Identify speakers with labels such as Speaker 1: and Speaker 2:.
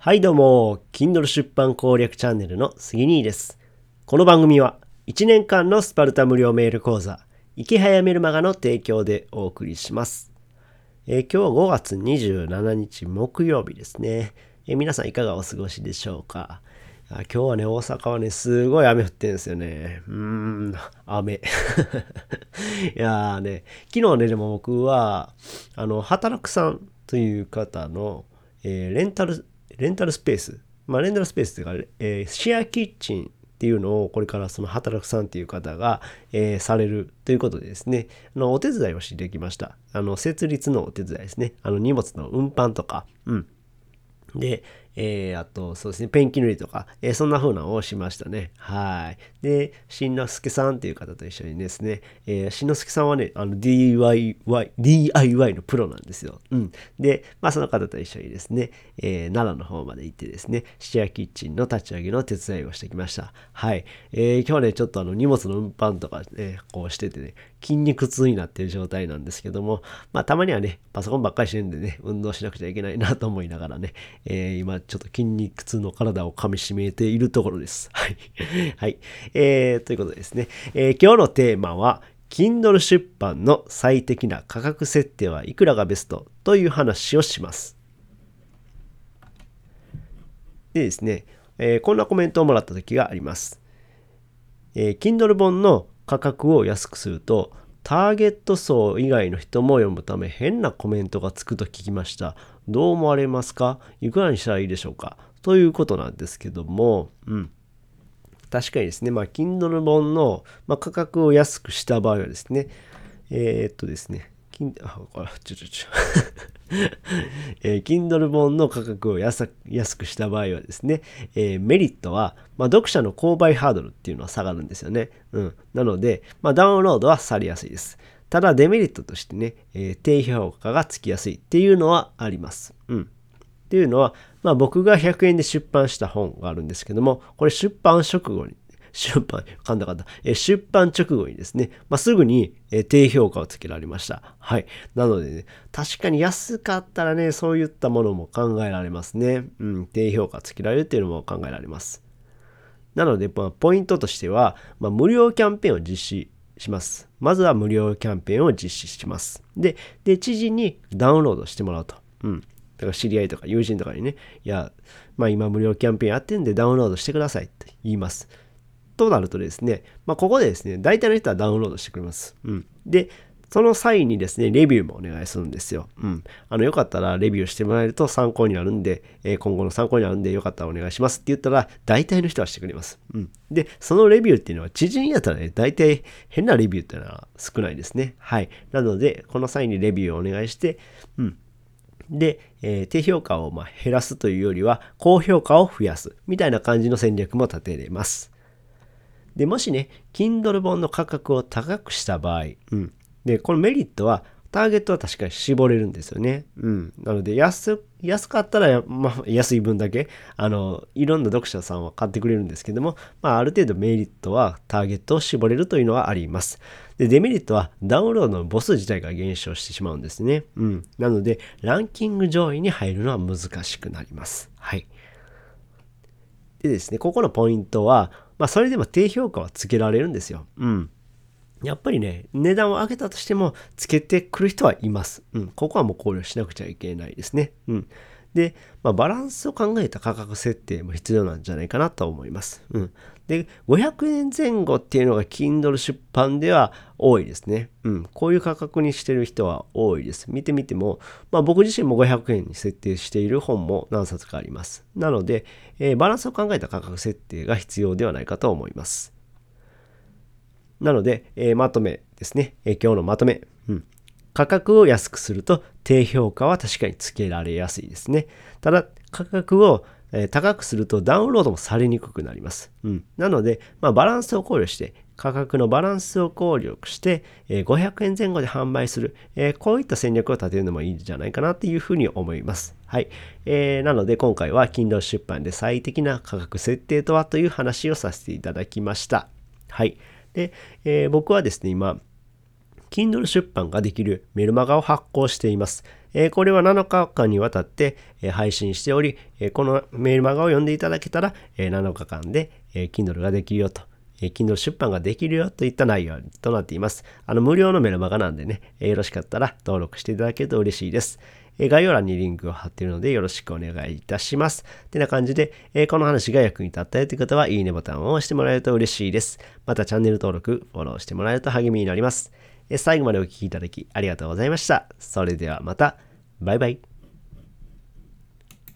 Speaker 1: はいどうも、Kindle 出版攻略チャンネルの杉兄です。この番組は1年間のスパルタ無料メール講座、池早メルマガの提供でお送りします。えー今日は5月27日木曜日ですね。えー皆さんいかがお過ごしでしょうか？今日はね、大阪はね、すごい雨降ってるんですよね。うーん、雨。いやーね、昨日ね、でも僕は、あの、働くさんという方の、えーレンタル、レンタルスペース、まあ、レンタルスペースというか、えーシェアキッチンっていうのをこれからその働くさんっていう方が、えーされるということでですね、あのお手伝いをしてきました。あの設立のお手伝いですね。あの荷物の運搬とか、うん。で、えーあと、そうですね、ペンキ塗りとか、えーそんな風なのをしましたね。はい。で、しんのすけさんっていう方と一緒にですね、えー、しんのすけさんはね、あの DIY、DIY のプロなんですよ。うん。で、まあその方と一緒にですね、えー奈良の方まで行ってですね、シェアキッチンの立ち上げの手伝いをしてきました。はい。えー今日ね、ちょっとあの荷物の運搬とかね、こうしててね、筋肉痛になってる状態なんですけども、まあたまにはね、パソコンばっかりしてるんでね、運動しなくちゃいけないなと思いながらね、えー今ちょっと筋肉痛の体を噛み締めているところです。はい。はい。えー、ということですね、えー今日のテーマは、Kindle 出版の最適な価格設定はいくらがベストという話をします。でですね、えーこんなコメントをもらった時があります。えー Kindle 本の価格を安くすると、ターゲット層以外の人も読むため変なコメントがつくと聞きました。どう思われますか？いくらにしたらいいでしょうか？ということなんですけども、うん。確かにですね、まあ、Kindle 本の、まあ、価格を安くした場合はですね、えーっとですね、Kin- あ、これ、ちょちょちょ。えー Kindle 本の価格を安くした場合はですね、えーメリットは、まあ、読者の購買ハードルっていうのは下がるんですよね。うん。なので、まあ、ダウンロードはされやすいです。ただ、デメリットとしてね、えー低評価がつきやすいっていうのはあります。うん。っていうのは、まあ、僕が100円で出版した本があるんですけども、これ出版直後に、出版、噛んだかった。えー出版直後にですね、まあ、すぐに、えー低評価をつけられました。はい。なのでね、確かに安かったらね、そういったものも考えられますね。うん、低評価つけられるっていうのも考えられます。なので、まあ、ポイントとしては、まあ、無料キャンペーンを実施します。まずは無料キャンペーンを実施します。で、で、知事にダウンロードしてもらうと。うん。だから知り合いとか友人とかにね、いや、まあ今無料キャンペーンやってんでダウンロードしてくださいって言います。となるとですね、まあここでですね、大体の人はダウンロードしてくれます。うん。で、その際にですね、レビューもお願いするんですよ。うん。あの、よかったらレビューしてもらえると参考になるんで、えー今後の参考になるんで、よかったらお願いしますって言ったら、大体の人はしてくれます。うん。で、そのレビューっていうのは、知人やったらね、大体変なレビューっていうのは少ないですね。はい。なので、この際にレビューをお願いして、うん。で、えー低評価をま減らすというよりは、高評価を増やす。みたいな感じの戦略も立てれます。で、もしね、Kindle 本の価格を高くした場合、うん。で、このメリットは、ターゲットは確かに絞れるんですよね。うん。なので、安、安かったら、まあ、安い分だけ、あの、いろんな読者さんは買ってくれるんですけども、まあ、ある程度メリットはターゲットを絞れるというのはあります。で、デメリットはダウンロードの母数自体が減少してしまうんですね。うん。なので、ランキング上位に入るのは難しくなります。はい。でですね、ここのポイントは、まあ、それでも低評価はつけられるんですよ。うん。やっぱりね、値段を上げたとしても、つけてくる人はいます。うん。ここはもう考慮しなくちゃいけないですね。うん。で、まあ、バランスを考えた価格設定も必要なんじゃないかなと思います。うん。で、500円前後っていうのが Kindle 出版では多いですね。うん。こういう価格にしてる人は多いです。見てみても、まあ僕自身も500円に設定している本も何冊かあります。なので、えーバランスを考えた価格設定が必要ではないかと思います。なので、えーまとめですね、えー今日のまとめ。うん。価格を安くすると低評価は確かにつけられやすいですね。ただ、価格を高くするとダウンロードもされにくくなります。うん。なので、まあ、バランスを考慮して、価格のバランスを考慮して、500円前後で販売する、えこういった戦略を立てるのもいいんじゃないかなっていうふうに思います。はい。えーなので今回は Kindle 出版で最適な価格設定とはという話をさせていただきました。はい。で、えー僕はですね、今、Kindle 出版ができるメルマガを発行しています。これは7日間にわたって、配信しており、このメルマガを読んでいただけたら、7日間で、え Kindle ができるよと。え Kindle 出版ができるよといった内容となっています。あの、無料のメルマガなんでね、よろしかったら登録していただけると嬉しいです。概要欄にリンクを貼っているのでよろしくお願いいたします。てな感じで、この話が役に立ったよという方は、いいねボタンを押してもらえると嬉しいです。またチャンネル登録、フォローしてもらえると励みになります。最後までお聴きいただきありがとうございました。それではまた。バイバイ。